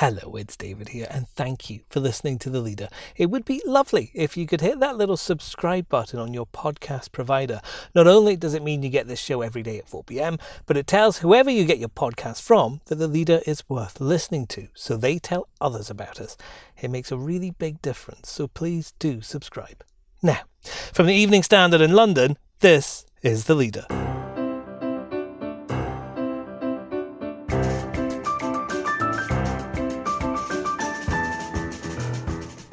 Hello, it's David here, and thank you for listening to The Leader. It would be lovely if you could hit that little subscribe button on your podcast provider. Not only does it mean you get this show every day at 4 pm, but it tells whoever you get your podcast from that The Leader is worth listening to, so they tell others about us. It makes a really big difference, so please do subscribe. Now, from the Evening Standard in London, this is The Leader.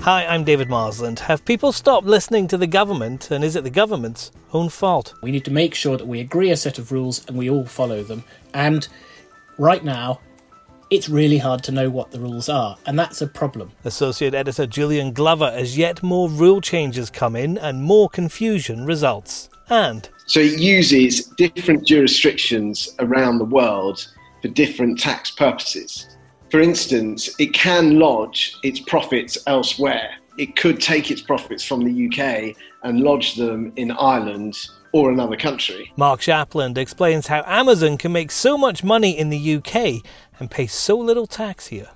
Hi, I'm David Marsland. Have people stopped listening to the government, and is it the government's own fault? We need to make sure that we agree a set of rules and we all follow them. And right now, it's really hard to know what the rules are, and that's a problem. Associate Editor Julian Glover as yet more rule changes come in and more confusion results. And so it uses different jurisdictions around the world for different tax purposes for instance, it can lodge its profits elsewhere. It could take its profits from the UK and lodge them in Ireland or another country. Mark Shapland explains how Amazon can make so much money in the UK and pay so little tax here.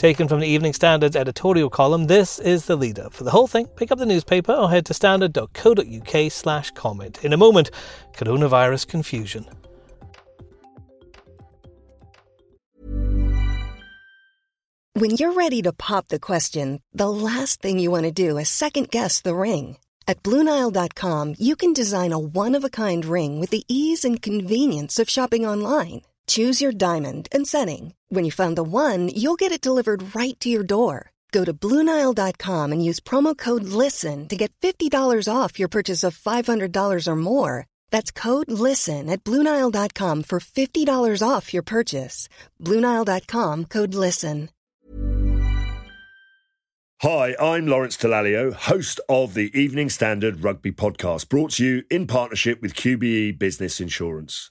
Taken from the Evening Standard's editorial column, this is the leader. For the whole thing, pick up the newspaper or head to standard.co.uk slash comment. In a moment, coronavirus confusion. When you're ready to pop the question, the last thing you want to do is second guess the ring. At Bluenile.com, you can design a one of a kind ring with the ease and convenience of shopping online. Choose your diamond and setting. When you find the one, you'll get it delivered right to your door. Go to Bluenile.com and use promo code LISTEN to get $50 off your purchase of $500 or more. That's code LISTEN at Bluenile.com for $50 off your purchase. Bluenile.com code LISTEN. Hi, I'm Lawrence Dallaglio, host of the Evening Standard Rugby Podcast, brought to you in partnership with QBE Business Insurance.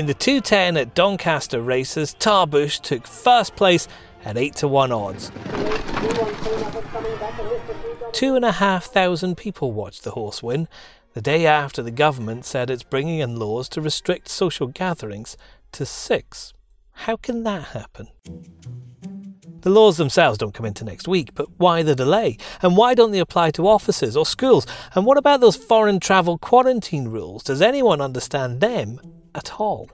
In the 210 at Doncaster races, Tarbush took first place at 8 to 1 odds. Two and a half thousand people watched the horse win, the day after the government said it's bringing in laws to restrict social gatherings to six. How can that happen? The laws themselves don't come into next week, but why the delay? And why don't they apply to offices or schools? And what about those foreign travel quarantine rules? Does anyone understand them at all.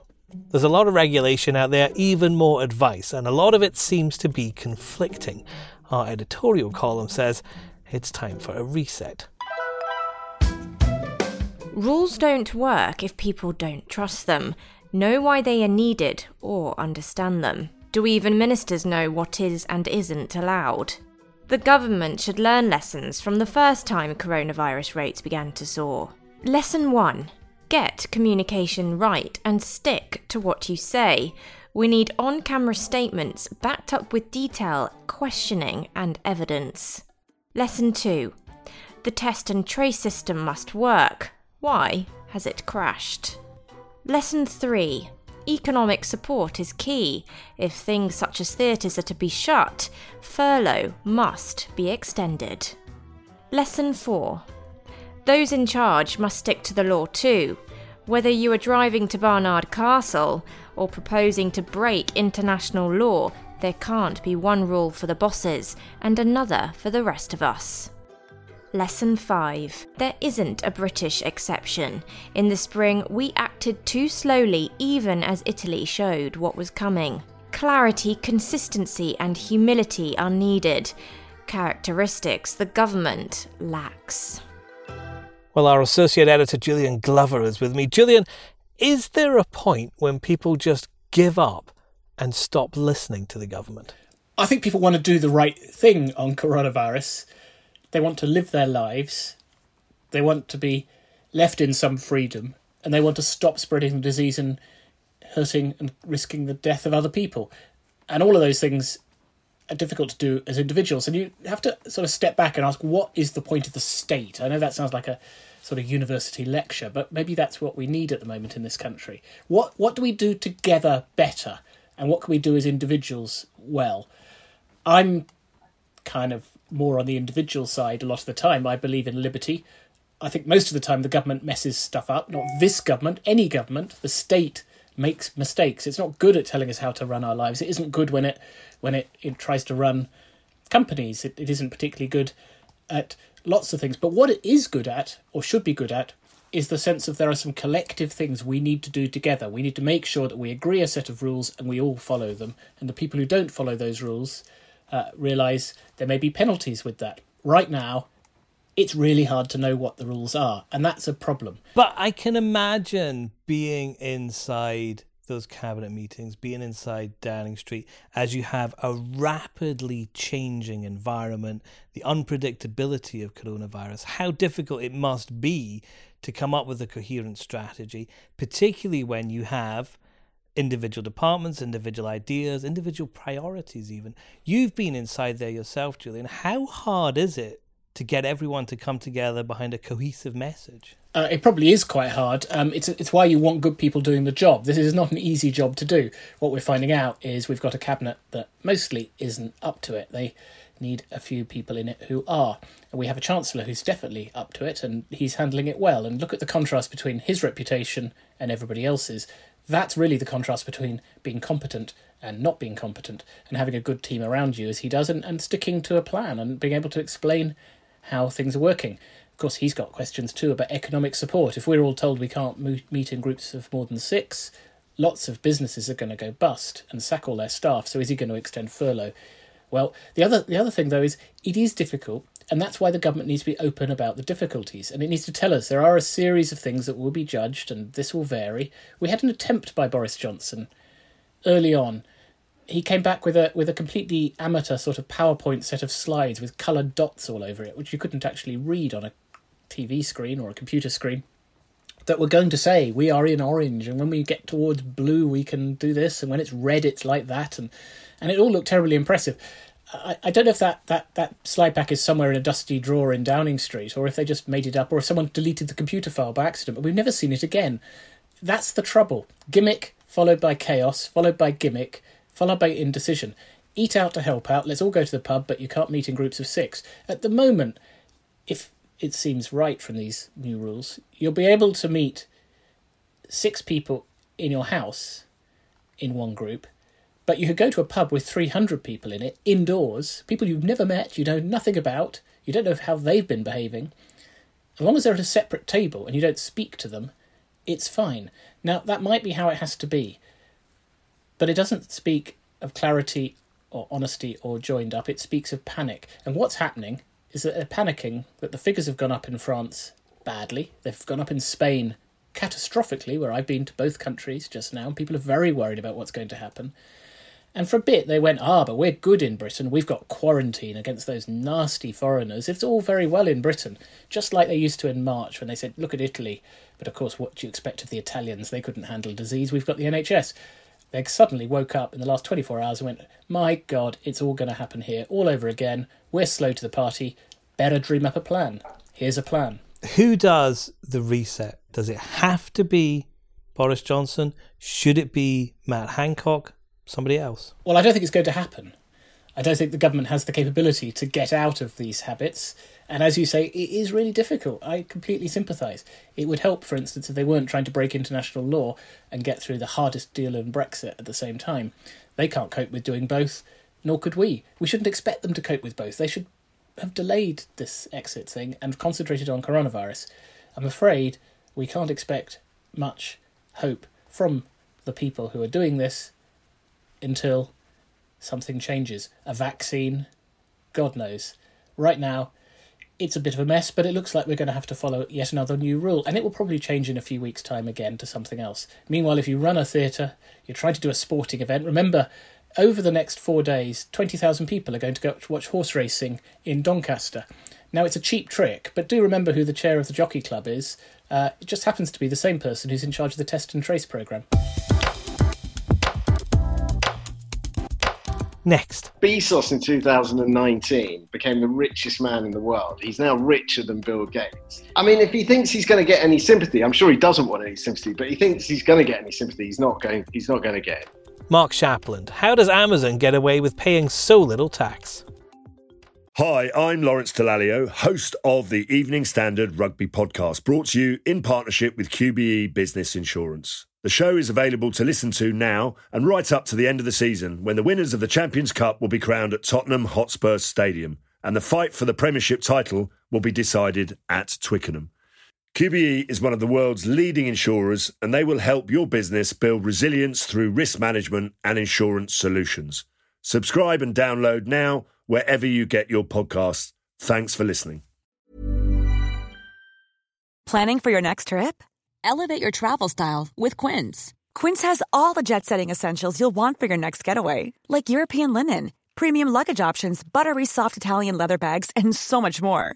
There's a lot of regulation out there, even more advice, and a lot of it seems to be conflicting. Our editorial column says it's time for a reset. Rules don't work if people don't trust them, know why they are needed, or understand them. Do even ministers know what is and isn't allowed? The government should learn lessons from the first time coronavirus rates began to soar. Lesson 1 Get communication right and stick to what you say. We need on camera statements backed up with detail, questioning, and evidence. Lesson 2 The test and trace system must work. Why has it crashed? Lesson 3 Economic support is key. If things such as theatres are to be shut, furlough must be extended. Lesson 4 those in charge must stick to the law too. Whether you are driving to Barnard Castle or proposing to break international law, there can't be one rule for the bosses and another for the rest of us. Lesson 5. There isn't a British exception. In the spring, we acted too slowly, even as Italy showed what was coming. Clarity, consistency, and humility are needed. Characteristics the government lacks. Well, our associate editor Julian Glover is with me. Julian, is there a point when people just give up and stop listening to the government? I think people want to do the right thing on coronavirus. They want to live their lives. They want to be left in some freedom, and they want to stop spreading the disease and hurting and risking the death of other people. And all of those things are difficult to do as individuals. And you have to sort of step back and ask, what is the point of the state? I know that sounds like a sort of university lecture, but maybe that's what we need at the moment in this country. What what do we do together better, and what can we do as individuals well? I'm kind of more on the individual side a lot of the time. I believe in liberty. I think most of the time the government messes stuff up. Not this government, any government. The state makes mistakes. It's not good at telling us how to run our lives. It isn't good when it when it, it tries to run companies. It, it isn't particularly good at lots of things. But what it is good at, or should be good at, is the sense of there are some collective things we need to do together. We need to make sure that we agree a set of rules and we all follow them. And the people who don't follow those rules uh, realize there may be penalties with that. Right now, it's really hard to know what the rules are, and that's a problem. But I can imagine being inside those cabinet meetings, being inside Downing Street, as you have a rapidly changing environment, the unpredictability of coronavirus, how difficult it must be to come up with a coherent strategy, particularly when you have individual departments, individual ideas, individual priorities, even. You've been inside there yourself, Julian. How hard is it to get everyone to come together behind a cohesive message? Uh, it probably is quite hard. Um, it's it's why you want good people doing the job. This is not an easy job to do. What we're finding out is we've got a cabinet that mostly isn't up to it. They need a few people in it who are. And we have a chancellor who's definitely up to it, and he's handling it well. And look at the contrast between his reputation and everybody else's. That's really the contrast between being competent and not being competent, and having a good team around you as he does, and, and sticking to a plan and being able to explain how things are working. Of course, he's got questions too about economic support. If we're all told we can't meet in groups of more than six, lots of businesses are going to go bust and sack all their staff. So is he going to extend furlough? Well, the other the other thing though is it is difficult, and that's why the government needs to be open about the difficulties, and it needs to tell us there are a series of things that will be judged, and this will vary. We had an attempt by Boris Johnson early on he came back with a with a completely amateur sort of PowerPoint set of slides with coloured dots all over it, which you couldn't actually read on a TV screen or a computer screen. That we're going to say we are in orange, and when we get towards blue, we can do this, and when it's red, it's like that, and and it all looked terribly impressive. I, I don't know if that, that, that slide pack is somewhere in a dusty drawer in Downing Street, or if they just made it up, or if someone deleted the computer file by accident, but we've never seen it again. That's the trouble. Gimmick followed by chaos, followed by gimmick, followed by indecision. Eat out to help out. Let's all go to the pub, but you can't meet in groups of six. At the moment, if it seems right from these new rules, you'll be able to meet six people in your house in one group, but you could go to a pub with 300 people in it, indoors, people you've never met, you know nothing about, you don't know how they've been behaving. As long as they're at a separate table and you don't speak to them, it's fine. Now, that might be how it has to be, but it doesn't speak of clarity or honesty or joined up. It speaks of panic. And what's happening is that they're panicking that the figures have gone up in France badly. They've gone up in Spain catastrophically, where I've been to both countries just now, and people are very worried about what's going to happen. And for a bit, they went, ah, but we're good in Britain. We've got quarantine against those nasty foreigners. It's all very well in Britain, just like they used to in March when they said, look at Italy. But of course, what do you expect of the Italians? They couldn't handle disease. We've got the NHS. They suddenly woke up in the last 24 hours and went, My God, it's all going to happen here all over again. We're slow to the party. Better dream up a plan. Here's a plan. Who does the reset? Does it have to be Boris Johnson? Should it be Matt Hancock? Somebody else? Well, I don't think it's going to happen. I don't think the government has the capability to get out of these habits. And as you say, it is really difficult. I completely sympathise. It would help, for instance, if they weren't trying to break international law and get through the hardest deal in Brexit at the same time. They can't cope with doing both, nor could we. We shouldn't expect them to cope with both. They should have delayed this exit thing and concentrated on coronavirus. I'm afraid we can't expect much hope from the people who are doing this until something changes. A vaccine, God knows. Right now, it's a bit of a mess, but it looks like we're going to have to follow yet another new rule, and it will probably change in a few weeks' time again to something else. Meanwhile, if you run a theatre, you're trying to do a sporting event, remember, over the next four days, 20,000 people are going to go to watch horse racing in Doncaster. Now, it's a cheap trick, but do remember who the chair of the Jockey Club is. Uh, it just happens to be the same person who's in charge of the Test and Trace programme. Next. Bezos in 2019 became the richest man in the world. He's now richer than Bill Gates. I mean, if he thinks he's going to get any sympathy, I'm sure he doesn't want any sympathy, but he thinks he's going to get any sympathy. He's not going. He's not going to get it. Mark Shapland. How does Amazon get away with paying so little tax? Hi, I'm Lawrence Dallaglio, host of the Evening Standard Rugby Podcast, brought to you in partnership with QBE Business Insurance. The show is available to listen to now and right up to the end of the season when the winners of the Champions Cup will be crowned at Tottenham Hotspur Stadium and the fight for the Premiership title will be decided at Twickenham. QBE is one of the world's leading insurers and they will help your business build resilience through risk management and insurance solutions. Subscribe and download now wherever you get your podcasts. Thanks for listening. Planning for your next trip? Elevate your travel style with Quince. Quince has all the jet setting essentials you'll want for your next getaway, like European linen, premium luggage options, buttery soft Italian leather bags, and so much more.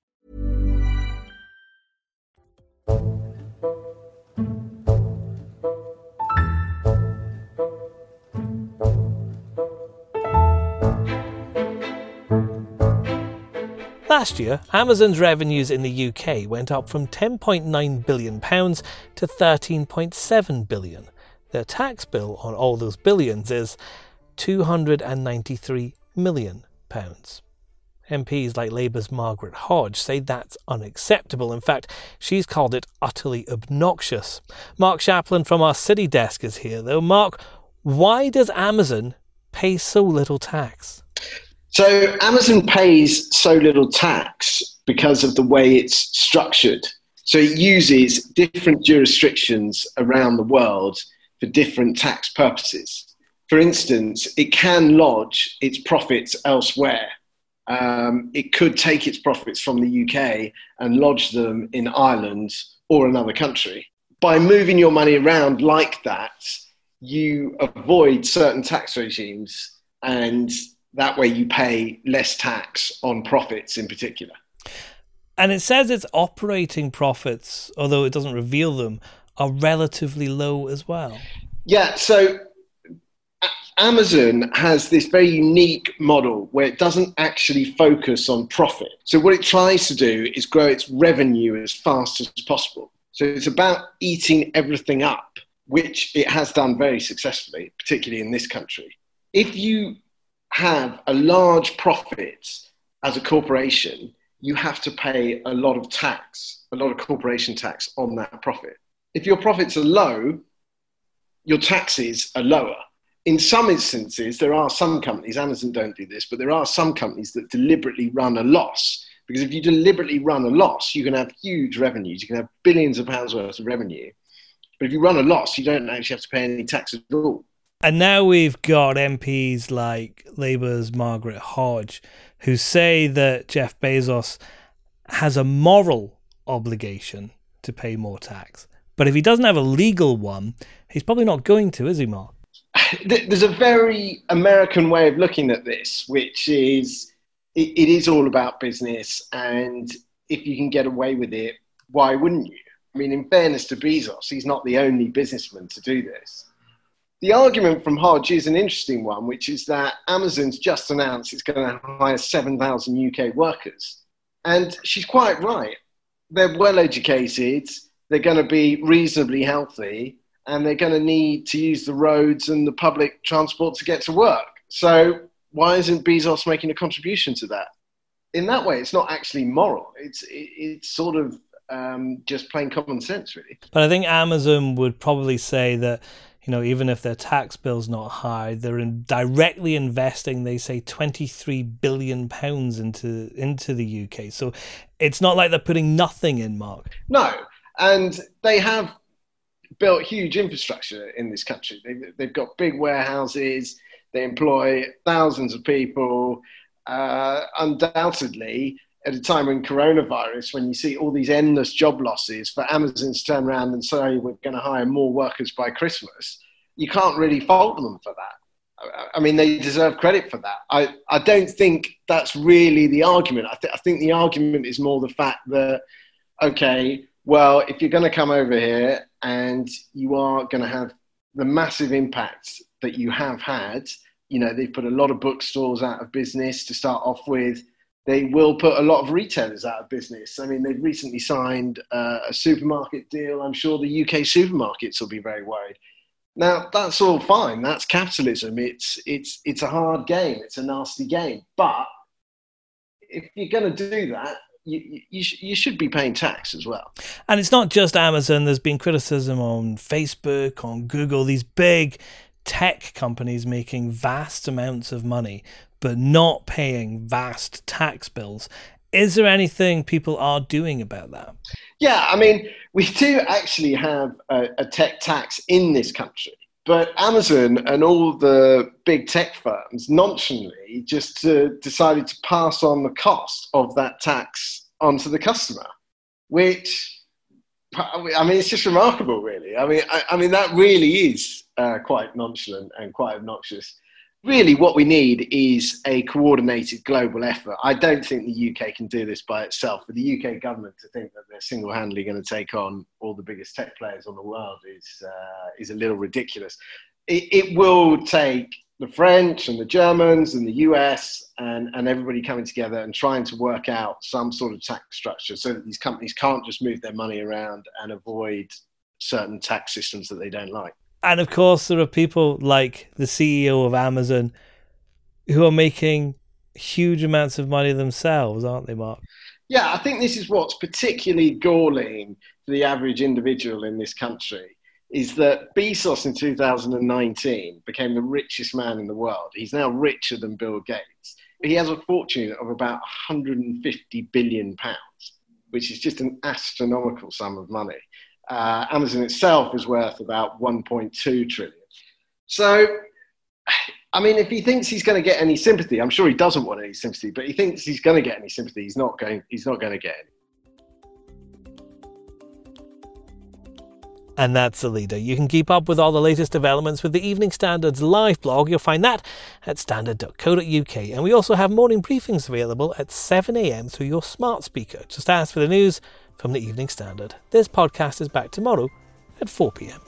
Last year, Amazon's revenues in the UK went up from £10.9 billion to £13.7 billion. Their tax bill on all those billions is £293 million. MPs like Labour's Margaret Hodge say that's unacceptable. In fact, she's called it utterly obnoxious. Mark Shapland from our city desk is here, though. Mark, why does Amazon pay so little tax? So Amazon pays so little tax because of the way it's structured. So it uses different jurisdictions around the world for different tax purposes. For instance, it can lodge its profits elsewhere. Um, it could take its profits from the UK and lodge them in Ireland or another country. By moving your money around like that, you avoid certain tax regimes and that way you pay less tax on profits in particular. And it says its operating profits, although it doesn't reveal them, are relatively low as well. Yeah, so Amazon has this very unique model where it doesn't actually focus on profit. So, what it tries to do is grow its revenue as fast as possible. So, it's about eating everything up, which it has done very successfully, particularly in this country. If you have a large profit as a corporation, you have to pay a lot of tax, a lot of corporation tax on that profit. If your profits are low, your taxes are lower. In some instances, there are some companies, Amazon don't do this, but there are some companies that deliberately run a loss. Because if you deliberately run a loss, you can have huge revenues. You can have billions of pounds worth of revenue. But if you run a loss, you don't actually have to pay any tax at all. And now we've got MPs like Labour's Margaret Hodge who say that Jeff Bezos has a moral obligation to pay more tax. But if he doesn't have a legal one, he's probably not going to, is he, Mark? There's a very American way of looking at this, which is it, is all about business. And if you can get away with it, why wouldn't you? I mean, in fairness to Bezos, he's not the only businessman to do this the argument from Hodge is an interesting one, which is that Amazon's just announced it's going to hire 7,000 UK workers. And she's quite right. They're well educated, they're going to be reasonably healthy, and they're going to need to use the roads and the public transport to get to work. So, why isn't Bezos making a contribution to that? In that way, it's not actually moral, it's, it's sort of um, just plain common sense, really. But I think Amazon would probably say that you know, even if their tax bill's not high, they're in directly investing, they say, 23 billion pounds into into the UK. So it's not like they're putting nothing in, Mark. No, and they have built huge infrastructure in this country. They've, they've got big warehouses, They employ thousands of people. Uh, undoubtedly, at a time when coronavirus, when you see all these endless job losses, for Amazon to turn around and say we're going to hire more workers by Christmas, you can't really fault them for that. I mean, they deserve credit for that. I, I don't think that's really the argument. I, th- I think the argument is more the fact that, okay, well, if you're going to come over here and you are going to have the massive impact that you have had, you know, they've put a lot of bookstores out of business to start off with. They will put a lot of retailers out of business. I mean, they've recently signed uh, a supermarket deal. I'm sure the UK supermarkets will be very worried. Now, that's all fine. That's capitalism. It's, it's, it's a hard game. It's a nasty game. But if you're going to do that, you, you, you should be paying tax as well. And it's not just Amazon. There's been criticism on Facebook, on Google, these big tech companies making vast amounts of money but not paying vast tax bills. Is there anything people are doing about that? Yeah, I mean, we do actually have a, a tech tax in this country. But Amazon and all the big tech firms nonchalantly just uh, decided to pass on the cost of that tax onto the customer, which I mean, it's just remarkable, really. I mean, I, I mean that really is uh, quite nonchalant and quite obnoxious. Really, what we need is a coordinated global effort. I don't think the UK can do this by itself. For the UK government to think that they're single-handedly going to take on all the biggest tech players on the world is uh, is a little ridiculous. It, it will take the French and the Germans and the US and, and everybody coming together and trying to work out some sort of tax structure so that these companies can't just move their money around and avoid certain tax systems that they don't like. And of course, there are people like the CEO of Amazon who are making huge amounts of money themselves, aren't they, Mark? Yeah, I think this is what's particularly galling for the average individual in this country is that Bezos in 2019 became the richest man in the world. He's now richer than Bill Gates. He has a fortune of about 150 billion pounds, which is just an astronomical sum of money uh, Amazon itself is worth about 1.2 trillion. So, I mean, if he thinks he's going to get any sympathy, I'm sure he doesn't want any sympathy, but he thinks he's going to get any sympathy. He's not going. He's not going to get any. And that's the leader. You can keep up with all the latest developments with the Evening Standard's live blog. You'll find that at standard.co.uk. And we also have morning briefings available at 7am through your smart speaker. Just ask for the news from the Evening Standard. This podcast is back tomorrow at 4 pm.